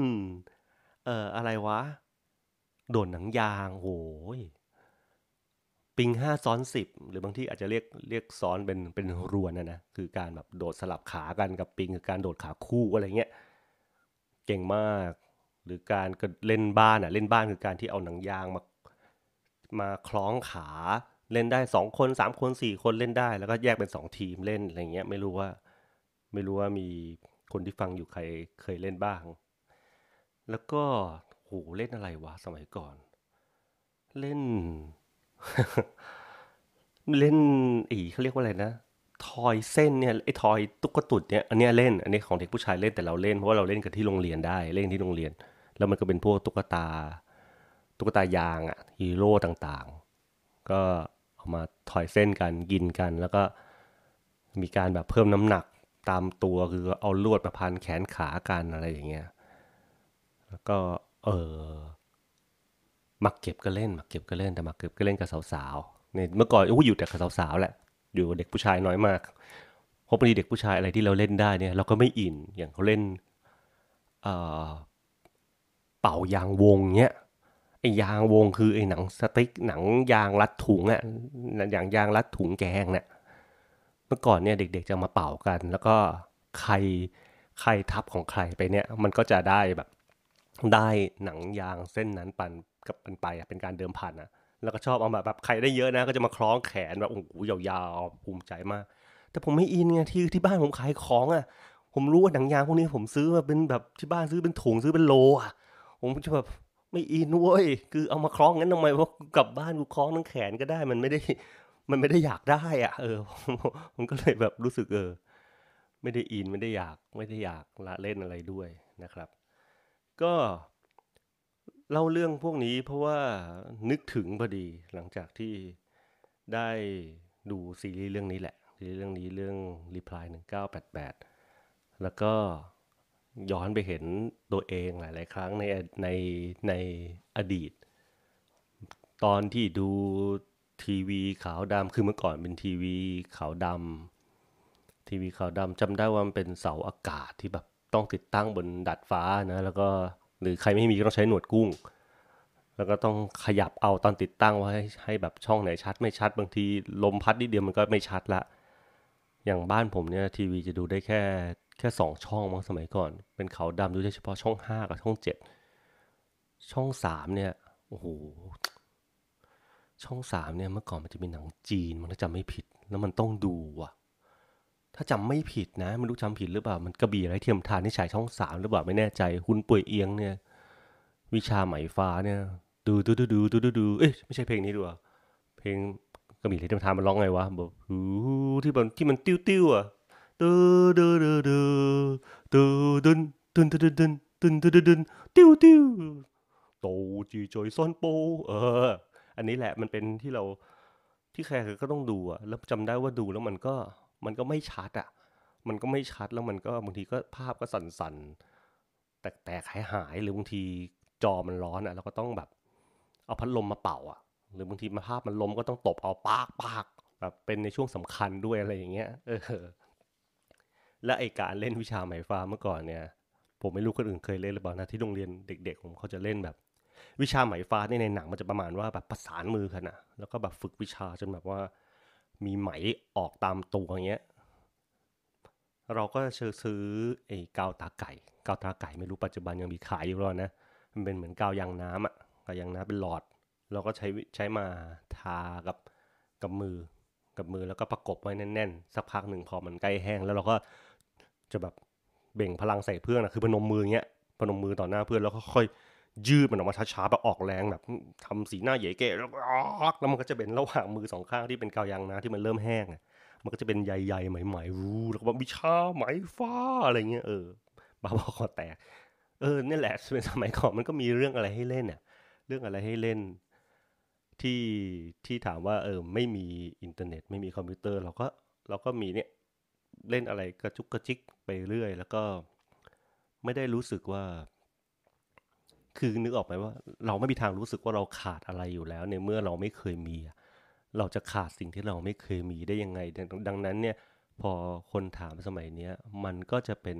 A: เอ่ออะไรวะ โดนหนังยางโหย ปิงห้าซ้อนสิบหรือบางที่อาจจะเรียกเรียกซ้อนเป็นเป็นรวนนะนะคือการแบบโดดสลับขากันกับปิงคือการโดดขาคู่อะไรเงี้ยเก่งมากหรือการเล่นบ้านอะเล่นบ้านคือการที่เอาหนังยางมามาคล้องขาเล่นได้สองคนสามคนสี่คนเล่นได้ แล้วก็แยกเป็นสองทีมเล่นอะไรเงี้ยไม่รู้ว่าไม่รู้ว่ามีคนที่ฟังอยู่ใครเคยเล่นบ้าง แล้วก็โหเล่นอะไรวะสมัยก่อน เล่น เล่นอีเขาเรียกว่าอะไรนะทอยเส้นเนี่ยไอ้ทอยตุ๊กตุดเนี่ยอันนี้เล่นอันนี้ของเด็กผู้ชายเล่นแต่เราเล่นเพราะว่าเราเล่นกันที่โรงเรียนได้เล่นที่โรงเรียน แล้วมันก็เป็นพวกตุ๊กตา ตุ๊กตายางอะฮีโร่ต่างๆ ก็มาถอยเส้นกันกินกัน แล้วก็มีการแบบเพิ่มน้ำหนักตามตัวคือเอาลวดมาพันแขนขากันอะไรอย่างเงี้ยแล้วก็เออ มักเก็บก็เล่นมักเก็บก็เล่นแต่มักเก็บก็เล่นกับสาวๆในเมื่อก่อนอู้อยู่แต่กับสาวๆแหละอยู่เด็กผู้ชายน้อยมากพราะบางทีเด็กผู้ชายอะไรที่เราเล่นได้เนี่ยเราก็ไม่อินอย่างเขาเล่นเเป่ายางวงเนี้ยไอ้ยางวงคือไอ้หนังสติ๊กหนังยางรัดถุงอะอย่างยางรัดถุงแกงเนี่ยเมื่อก่อนเนี่ยเด็กๆจะมาเป่ากัน แล้วก็ใครใครทับของใครไปเนี่ยมันก็จะได้แบบได้หนังยางเส้นนั้นปัน กับปันไปอะเป็นการเดิมพันอะ แล้วก็ชอบเอาแบบแบบใครได้เยอะนะ ก็จะมาคล้องแขนแบบโอ้โหยาวๆภูมิใจมาก แต่ผมไม่อินไงที่ที่บ้านผมขายของอะ ผมรู้ว่าหนังยางพวกนี้ผมซื้อมาเป็นแบบที่บ้านซื้อเป็นถุงซื้อเป็นโลอะ ผมจะแบบไม่อินเว้ยคือเอามาคล้องงั้นทำไมว่ากลับบ้านกูคล้องทั้งแขนก็ได้มันไม่ได้ มันไม่ได้อยากได้อะ เออผมก็เลยแบบรู้สึกเออ ไม่ได้อินไม่ได้อยากไม่ได้อยากละเล่นอะไรด้วยนะครับ ก็ เล่าเรื่องพวกนี้เพราะว่านึกถึงพอดีหลังจากที่ได้ดูซีรีส์เรื่องนี้แหละซีรีส์เรื่องนี้เรื่อง Reply 1988 แล้วก็ย้อนไปเห็นตัวเองหลาย ๆ ครั้งในในในอดีต ตอนที่ดูทีวีขาวดำคือเมื่อก่อนเป็นทีวีขาวดำทีวีขาวดำจำได้ว่ามันเป็นเสาอากาศที่แบบต้องติดตั้งบนดัดฟ้านะ แล้วก็ หรือใครไม่มีก็ต้องใช้หนวดกุ้ง แล้วก็ต้องขยับเอาตอนติดตั้งไว้ให้แบบช่องไหนชัดไม่ชัดบางทีลมพัดนิดเดียวมันก็ไม่ชัดละ อย่างบ้านผมเนี่ยทีวีจะดูได้แค่แค่สองช่องมั้งสมัยก่อน เป็นขาวดำดูได้เฉพาะช่องห้ากับช่องเจ็ดช่องสามเนี่ยโอ้โหช่องสามเนี่ยเมื่อก่อนมันจะมีหนังจีนมันถ้าจำไม่ผิด แล้วมันต้องดูอะ ถ้าจำไม่ผิดนะไม่รู้จำผิดหรือเปล่า มันกระบี่ไรเทียมทานที่ฉายช่องสามหรือเปล่าไม่แน่ใจ คุณป่วยเอียงเนี่ย วิชาไหมฟ้าเนี่ย ดูดูดูดูดูดูดูเอ๊ะไม่ใช่เพลงนี้ด้วยเพลงกระบี่ไรเทียมทานมันร้องไงวะแบบที่มันที่มันติ้วติ้วอะดูดูดูดูดูดุนดุนดุนดุนดุนดุนดุนดุนติ้วติ้วโตจีจอยซอนโปเออ อันนี้แหละมันเป็นที่เราที่ใครก็ต้องดูอะแล้วจำได้ว่าดูแล้วมันก็ มันก็ไม่ชัดอะ มันก็ไม่ชัดแล้วมันก็บางทีก็ภาพก็สั่นๆ แตกๆหายหายหรือบางทีจอมันร้อนอะเราก็ต้องแบบเอาพัดลมมาเป่าอะ หรือบางทีมาภาพมันลมก็ต้องตบเอาปากปากแบบเป็นในช่วงสำคัญด้วยอะไรอย่างเงี้ย เออ และไอการเล่นวิชาไหมฟ้าเมื่อก่อนเนี่ย ผมไม่รู้คนอื่นเคยเล่นหรือเปล่านะที่โรงเรียนเด็ก ๆ ผมเขาจะเล่นแบบ วิชาไหมฟ้าในในหนังมันจะประมาณว่าแบบประสานมือกันนะแล้วก็แบบฝึกวิชาจนแบบว่า มีไหมออกตามตัวอย่างเงี้ย เราก็เชิญซื้อไอ้กาวตาไก่กาวตาไก่ไม่รู้ปัจจุบันยังมีขายอยู่หรอนะ มันเป็นเหมือนกาวยางน้ำอะกาวยางน้ำเป็นหลอด เราก็ใช้ใช้มาทากับกับมือ กับมือแล้วก็ประกบไว้แน่นๆ สักพักหนึ่งพอมันใกล้แห้ง แล้วเราก็จะแบบเบ่งพลังใส่เพื่อนนะคือพนมมืออย่างเงี้ยพนมมือต่อหน้าเพื่อนแล้วก็ค่อย ยืดมันออกมาช้าๆแบบออกแรงแบบทำสีหน้าเย่เก๋แล้วแล้วมันก็จะเป็นระหว่างมือสองข้างที่เป็นกาวยางน้ำที่มันเริ่มแห้งมันก็จะเป็นใยๆไหมๆรูแล้วก็แบบวิชาไหมฟ้าอะไรเงี้ยเออบ้าบอคอแตกเออนี่แหละเป็นสมัยก่อนมันก็มีเรื่องอะไรให้เล่นเนี่ยเรื่องอะไรให้เล่น ที่ที่ถามว่า เออ ไม่มีอินเทอร์เน็ต ไม่มีคอมพิวเตอร์เราก็เราก็มีเนี่ยเล่นอะไรกระจุกกระจิกไปเรื่อย แล้วก็ไม่ได้รู้สึกว่า คือนึกออกไหมว่า เราไม่มีทางรู้สึกว่าเราขาดอะไรอยู่แล้วในเมื่อเราไม่เคยมี เราจะขาดสิ่งที่เราไม่เคยมีได้ยังไง ดังนั้นเนี่ยพอคนถามสมัยเนี้ยมันก็จะเป็น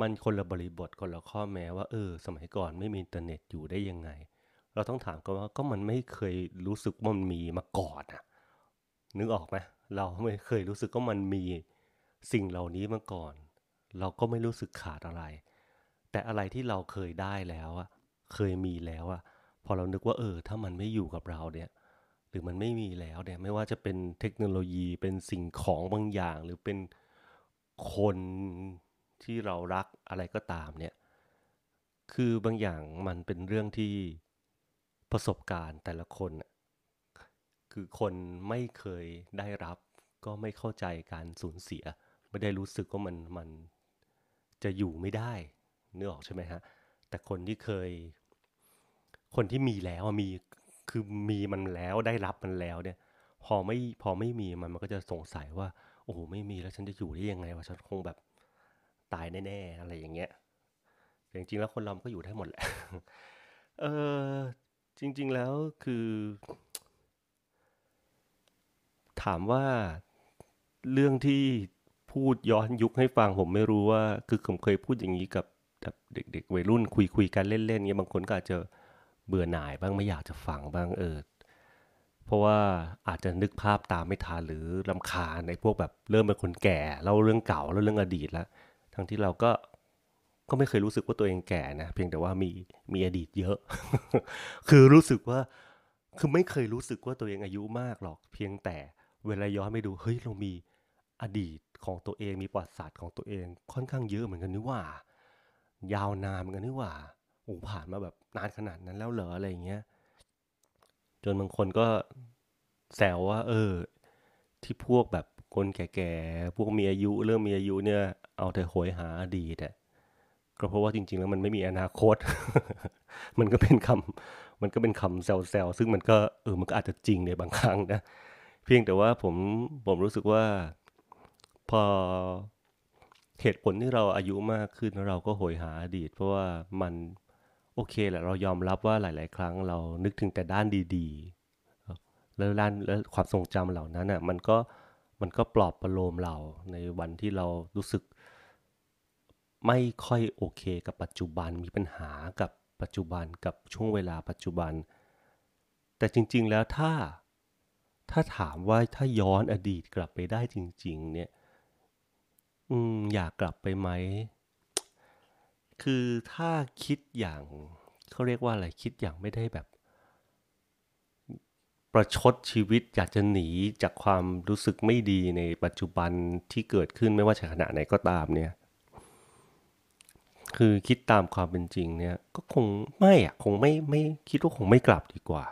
A: มันคนละบริบทคนละข้อแม้ว่าเออ สมัยก่อนไม่มีอินเทอร์เน็ตอยู่ได้ยังไง เราต้องถามกันว่าก็มันไม่เคยรู้สึกว่ามันมีมาก่อนอะนึกออกไหมเราไม่เคยรู้สึกว่ามันมีสิ่งเหล่านี้มาก่อน เราก็ไม่รู้สึกขาดอะไร แต่อะไรที่เราเคยได้แล้วอะเคยมีแล้วอะพอเรานึกว่าเออ ถ้ามันไม่อยู่กับเราเนี่ย หรือมันไม่มีแล้วเนี่ย ไม่ว่าจะเป็นเทคโนโลยีเป็นสิ่งของบางอย่าง หรือเป็นคนที่เรารักอะไรก็ตามเนี่ย คือบางอย่างมันเป็นเรื่องที่ประสบการณ์แต่ละคน คือคนไม่เคยได้รับ ก็ไม่เข้าใจการสูญเสีย ไม่ได้รู้สึกว่ามันมันจะอยู่ไม่ได้ เนื้อออกใช่ไหมฮะ แต่คนที่เคย คนที่มีแล้วมีคือมีมันแล้วได้รับมันแล้วเนี่ย พอไม่พอไม่มีมันมันก็จะสงสัยว่า โอ้โหไม่มีแล้วฉันจะอยู่ได้ยังไงวะฉันคงแบบตายแน่ๆอะไรอย่างเงี้ยแต่จริงๆแล้วคนเราก็อยู่ได้หมดแหละเออจริง ๆแล้วคือ ถามว่าเรื่องที่พูดย้อนยุคให้ฟังผมไม่รู้ว่า คือผมเคยพูดอย่างนี้กับ แบบเด็กๆวัยรุ่นคุยๆกันเล่นๆเงี้ยบางคนก็อาจจะเบื่อหน่ายบ้างไม่อยากจะฟังบ้างเออเพราะว่าอาจจะนึกภาพตามไม่ทันหรือลำคาญในพวกแบบเริ่มเป็นคนแก่เล่าเรื่องเก่าเล่าเรื่องอดีตแล้วทั้งที่เราก็ก็ไม่เคยรู้สึกว่าตัวเองแก่นะเพียงแต่ว่ามีมีอดีตเยอะ คือรู้สึกว่าคือไม่เคยรู้สึกว่าตัวเองอายุมากหรอกเพียงแต่เวลาย้อนไปดูเฮ้ยเรามีอดีตของตัวเองมีประวัติศาสตร์ของตัวเองค่อนข้างเยอะเหมือนกันนี่ว่า ยาวนานเหมือนกันนี่ว่าโอ้ผ่านมาแบบนานขนาดนั้นแล้วเหรออะไรเงี้ย จนบางคนก็แซวว่า เออ ที่พวกแบบคนแก่ๆ พวกมีอายุเริ่มมีอายุเนี่ย เอาแต่โหยหาอดีตอะก็เพราะว่าจริง ๆ แล้วมันไม่มีอนาคต มันก็เป็นคำมันก็เป็นคำแซวๆซึ่งมันก็เออ มันก็อาจจะจริงในบางครั้งนะ เพียงแต่ว่าผมผมรู้สึกว่า พอ เหตุผลที่เราอายุมากขึ้นเราก็โหยหาอดีต เพราะว่ามันโอเคแหละเรายอมรับว่าหลาย ๆ ครั้งเรานึกถึงแต่ด้านดีๆ แล้วด้านแล้วความทรงจำเหล่านั้นอะมันก็มันก็ปลอบประโลมเราในวันที่เรารู้สึก ไม่ค่อยโอเคกับปัจจุบันมีปัญหากับปัจจุบันกับช่วงเวลาปัจจุบัน แต่จริง ๆ แล้วถ้าถ้าถามว่าถ้าย้อนอดีตกลับไปได้จริง ๆ เนี่ย อืมอยากกลับไปไหม คือถ้าคิดอย่างเขาเรียกว่าอะไรคิดอย่างไม่ได้แบบ ประชดชีวิตอยากจะหนีจากความรู้สึกไม่ดีในปัจจุบันที่เกิดขึ้นไม่ว่าจะขณะไหนก็ตามเนี่ย คือคิดตามความเป็นจริงเนี่ย ก็คงไม่อะคงไม่ไม่คิดว่าคงไม่กลับดีกว่า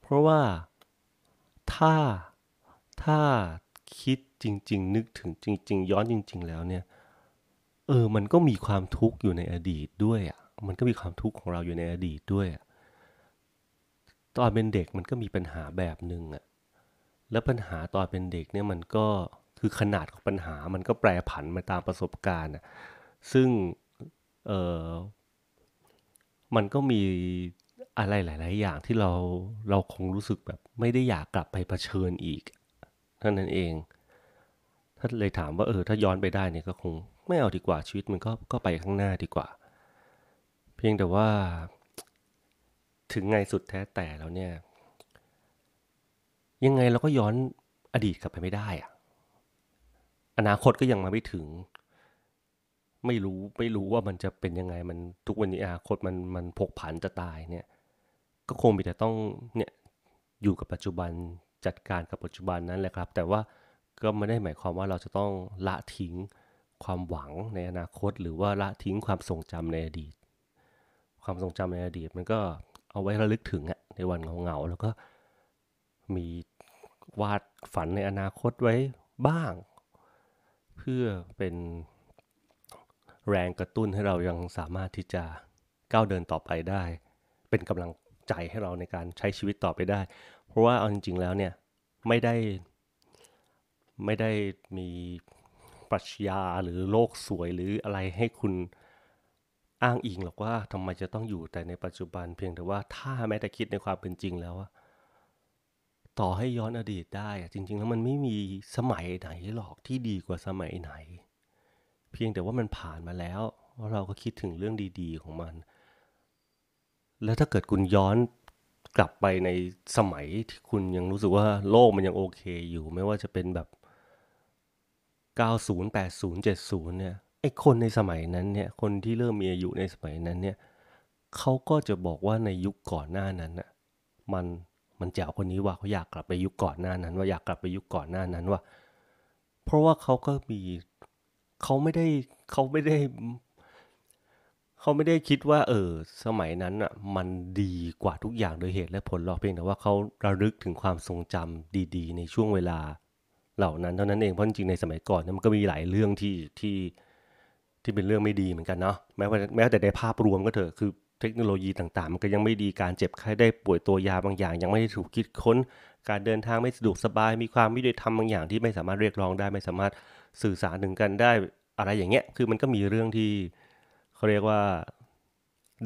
A: เพราะว่าถ้าถ้าคิด จริง ๆ นึกถึงจริง ๆ ย้อนจริง ๆ แล้วเนี่ย เออ มันก็มีความทุกข์อยู่ในอดีตด้วยอะ มันก็มีความทุกข์ของเราอยู่ในอดีตด้วยอะ ตอนเป็นเด็กมันก็มีปัญหาแบบหนึ่งอะ แล้วปัญหาตอนเป็นเด็กเนี่ยมันก็คือขนาดของปัญหามันก็แปรผันมาตามประสบการณ์อะ ซึ่ง เออมันก็มีอะไรหลาย ๆ อย่างที่เราเราคงรู้สึกแบบไม่ได้อยากกลับไปเผชิญอีกเท่านั้นเอง ถ้าเลยถามว่าเออถ้าย้อนไปได้เนี่ยก็คงไม่เอาดีกว่าชีวิตมันก็ก็ไปข้างหน้าดีกว่า เพียงแต่ว่า ถึงไงสุดแท้แต่แล้วเนี่ย ยังไงเราก็ย้อนอดีตกลับไปไม่ได้อะอนาคตก็ยังมาไม่ถึง ไม่รู้ไม่รู้ว่ามันจะเป็นยังไงมันทุกวันนี้อนาคตมันมันพกผันจะตายเนี่ย ก็คงมีแต่ต้องเนี่ยอยู่กับปัจจุบันจัดการกับปัจจุบันนั้นแหละครับ แต่ว่า ก็ไม่ได้หมายความว่าเราจะต้องละทิ้งความหวังในอนาคต หรือว่าละทิ้งความทรงจำในอดีต ความทรงจำในอดีตมันก็เอาไว้ระลึกถึงอะในวันเหงาๆแล้วก็มีวาดฝันในอนาคตไว้บ้าง เพื่อเป็นแรงกระตุ้นให้เรายังสามารถที่จะก้าวเดินต่อไปได้ เป็นกำลังใจให้เราในการใช้ชีวิตต่อไปได้ เพราะว่าเอาจริงๆแล้วเนี่ยไม่ได้ ไม่ได้มีปรัชญาหรือโลกสวยหรืออะไรให้คุณอ้างอิงหรอกว่าทำไมจะต้องอยู่แต่ในปัจจุบันเพียงแต่ว่าถ้าแม้แต่คิดในความเป็นจริงแล้วต่อให้ย้อนอดีตได้จริง ๆ แล้วมันไม่มีสมัยไหนหรอกที่ดีกว่าสมัยไหน เพียงแต่ว่ามันผ่านมาแล้วเราก็คิดถึงเรื่องดี ๆ ของมัน แล้วถ้าเกิดคุณย้อนกลับไปในสมัยที่คุณยังรู้สึกว่าโลกมันยังโอเคอยู่ ไม่ว่าจะเป็นแบบ 90 80 70เนี่ยไอคนในสมัยนั้นเนี่ยคนที่เริ่มมีอายุในสมัยนั้นเนี่ยเขาก็จะบอกว่าในยุคก่อนหน้านั้นน่ะมันมันแจ๋วคนนี้ว่าเขาอยากกลับไปยุคก่อนหน้านั้น ว่าอยากกลับไปยุคก่อนหน้านั้นว่า เพราะว่าเขาก็มีเขาไม่ได้เขาไม่ได้เขาไม่ได้คิดว่า เออสมัยนั้นอะมันดีกว่าทุกอย่างโดยเหตุและผลหรอกเพียงแต่ว่าเขาระลึกถึงความทรงจำดี ๆ ในช่วงเวลา เหล่านั้นเท่านั้นเองเพราะจริงในสมัยก่อนมันก็มีหลายเรื่องที่ที่ที่เป็นเรื่องไม่ดีเหมือนกันเนาะแม้ว่าแม้แต่ในภาพรวมก็เถอะคือเทคโนโลยีต่างๆ มันก็ยังไม่ดีการเจ็บไข้ได้ป่วยตัวยาบางอย่าง ยังไม่ได้ถูกคิดค้น การเดินทางไม่สะดวกสบาย มีความไม่ได้ทำบางอย่างที่ไม่สามารถเรียกร้องได้ไม่สามารถสื่อสารถึงกันได้อะไรอย่างเงี้ยคือมันก็มีเรื่องที่เขาเรียกว่า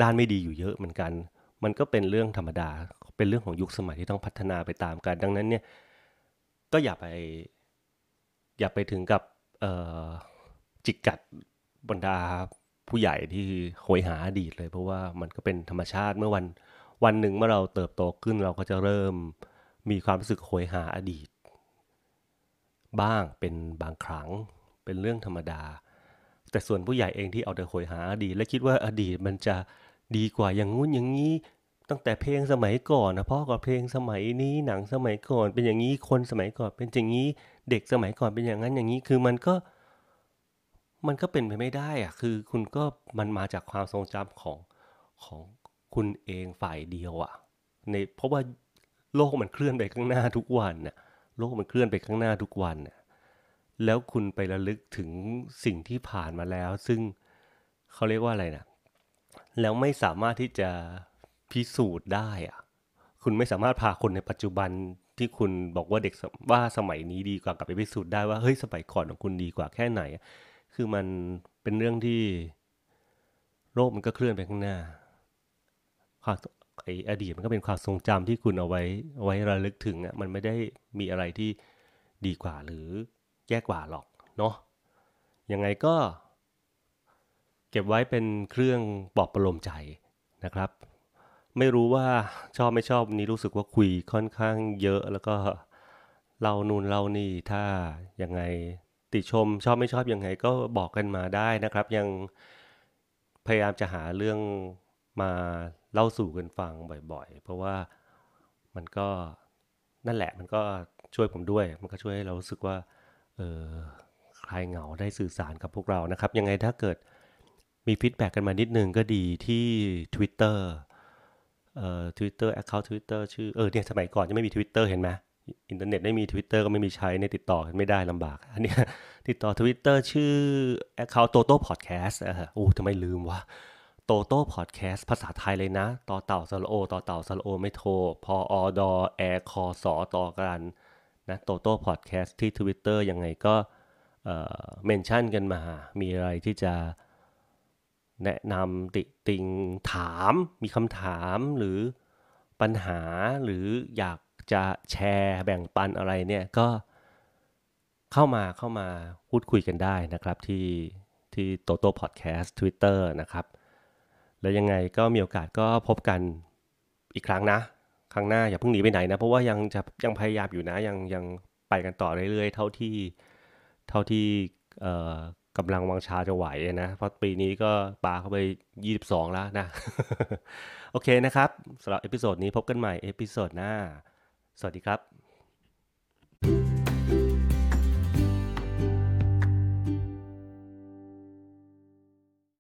A: ด้านไม่ดีอยู่เยอะเหมือนกัน มันก็เป็นเรื่องธรรมดาเป็นเรื่องของยุคสมัยที่ต้องพัฒนาไปตามกันดังนั้นเนี่ยก็อย่าไป อย่าไปถึงกับจิกกัดบรรดาผู้ใหญ่ที่โหยหาอดีตเลย เพราะว่ามันก็เป็นธรรมชาติเมื่อวันวันหนึ่งเมื่อเราเติบโตขึ้นเราก็จะเริ่มมีความรู้สึกโหยหาอดีต บ้างเป็นบางครั้งเป็นเรื่องธรรมดา แต่ส่วนผู้ใหญ่เองที่เอาแต่โหยหาอดีต และคิดว่าอดีตมันจะดีกว่าอย่างงู้นอย่างนี้ ตั้งแต่เพลงสมัยก่อนนะพ่อกับเพลงสมัยนี้หนังสมัยก่อน เป็นอย่างนี้คนสมัยก่อนเป็นอย่างนี้ เด็กสมัยก่อนเป็นอย่างนั้นอย่างนี้คือมันก็ มันก็เป็นไปไม่ได้อะคือคุณก็มันมาจากความทรงจำของของคุณเองฝ่ายเดียวอะในเพราะว่าโลกมันเคลื่อนไปข้างหน้าทุกวันน่ะโลกมันเคลื่อนไปข้างหน้าทุกวันน่ะแล้วคุณไประลึกถึงสิ่งที่ผ่านมาแล้ว ซึ่งเขาเรียกว่าอะไรนะแล้วไม่สามารถที่จะพิสูจน์ได้อะคุณไม่สามารถพาคนในปัจจุบัน ที่คุณบอกว่าเด็กว่าสมัยนี้ดีกว่ากลับไปพิสูจน์ได้ว่าเฮ้ยสมัยก่อนของคุณดีกว่าแค่ไหน คือมันเป็นเรื่องที่โลกมันก็เคลื่อนไปข้างหน้าความไออดีตมันก็เป็นความทรงจำที่คุณเอาไว้เอาไว้ระลึกถึงอะมันไม่ได้มีอะไรที่ดีกว่าหรือแย่กว่าหรอกเนาะยังไงก็ เก็บไว้เป็นเครื่องปลอบประโลมใจนะครับ ไม่รู้ว่าชอบไม่ชอบนี้รู้สึกว่าคุยค่อนข้างเยอะ แล้วก็เรานูนเรานี่ถ้ายังไงติชมชอบไม่ชอบยังไงก็บอกกันมาได้นะครับ ยังพยายามจะหาเรื่องมาเล่าสู่กันฟังบ่อยๆ เพราะว่ามันก็นั่นแหละมันก็ช่วยผมด้วย มันก็ช่วยให้เรารู้สึกว่าเออคลายเหงาได้สื่อสารกับพวกเรานะครับ ยังไงถ้าเกิดมี feedback กันมานิดนึงก็ดีที่ Twitter เอ่อ Twitter account Twitter ชื่อ เออเนี่ยสมัยก่อนจะไม่มี Twitter เห็นไหมอินเทอร์เน็ตไม่มี Twitter ก็ไม่มีใช้ในติดต่อกันไม่ได้ลำบาก อันนี้ติดต่อ Twitter ชื่อ account Toto Podcast อะโอ้ทำไมลืมวะโตโต้พอดแคสต์ภาษาไทยเลยนะ ต่อเต่าสระโอ ต่อเต่าสระโอ ไม้โท พออดอแอร์คอสอต่อกันนะโตโต้พอดแคสต์ที่ Twitter ยังไงก็ mention กันมา มีอะไรที่จะ แนะนำติติงถามมีคำถามหรือปัญหาหรืออยากจะแชร์แบ่งปันอะไรเนี่ยก็เข้ามาเข้ามาพูดคุยกันได้นะครับที่ที่โตโต้พอดแคสต์ทวิตเตอร์นะครับ แล้วยังไงก็มีโอกาสก็พบกันอีกครั้งนะ ครั้งหน้าอย่าเพิ่งหนีไปไหนนะ เพราะว่ายังจะยังพยายามอยู่นะยังยังไปกันต่อเรื่อยๆ เท่าที่เท่าที่ กำลังวังชาจะไหวนะเพราะปีนี้ก็ปาเข้าไป 22 แล้วนะ โอเคนะครับสำหรับ episode นี้พบกันใหม่ episode หน้า สวัสดีครับ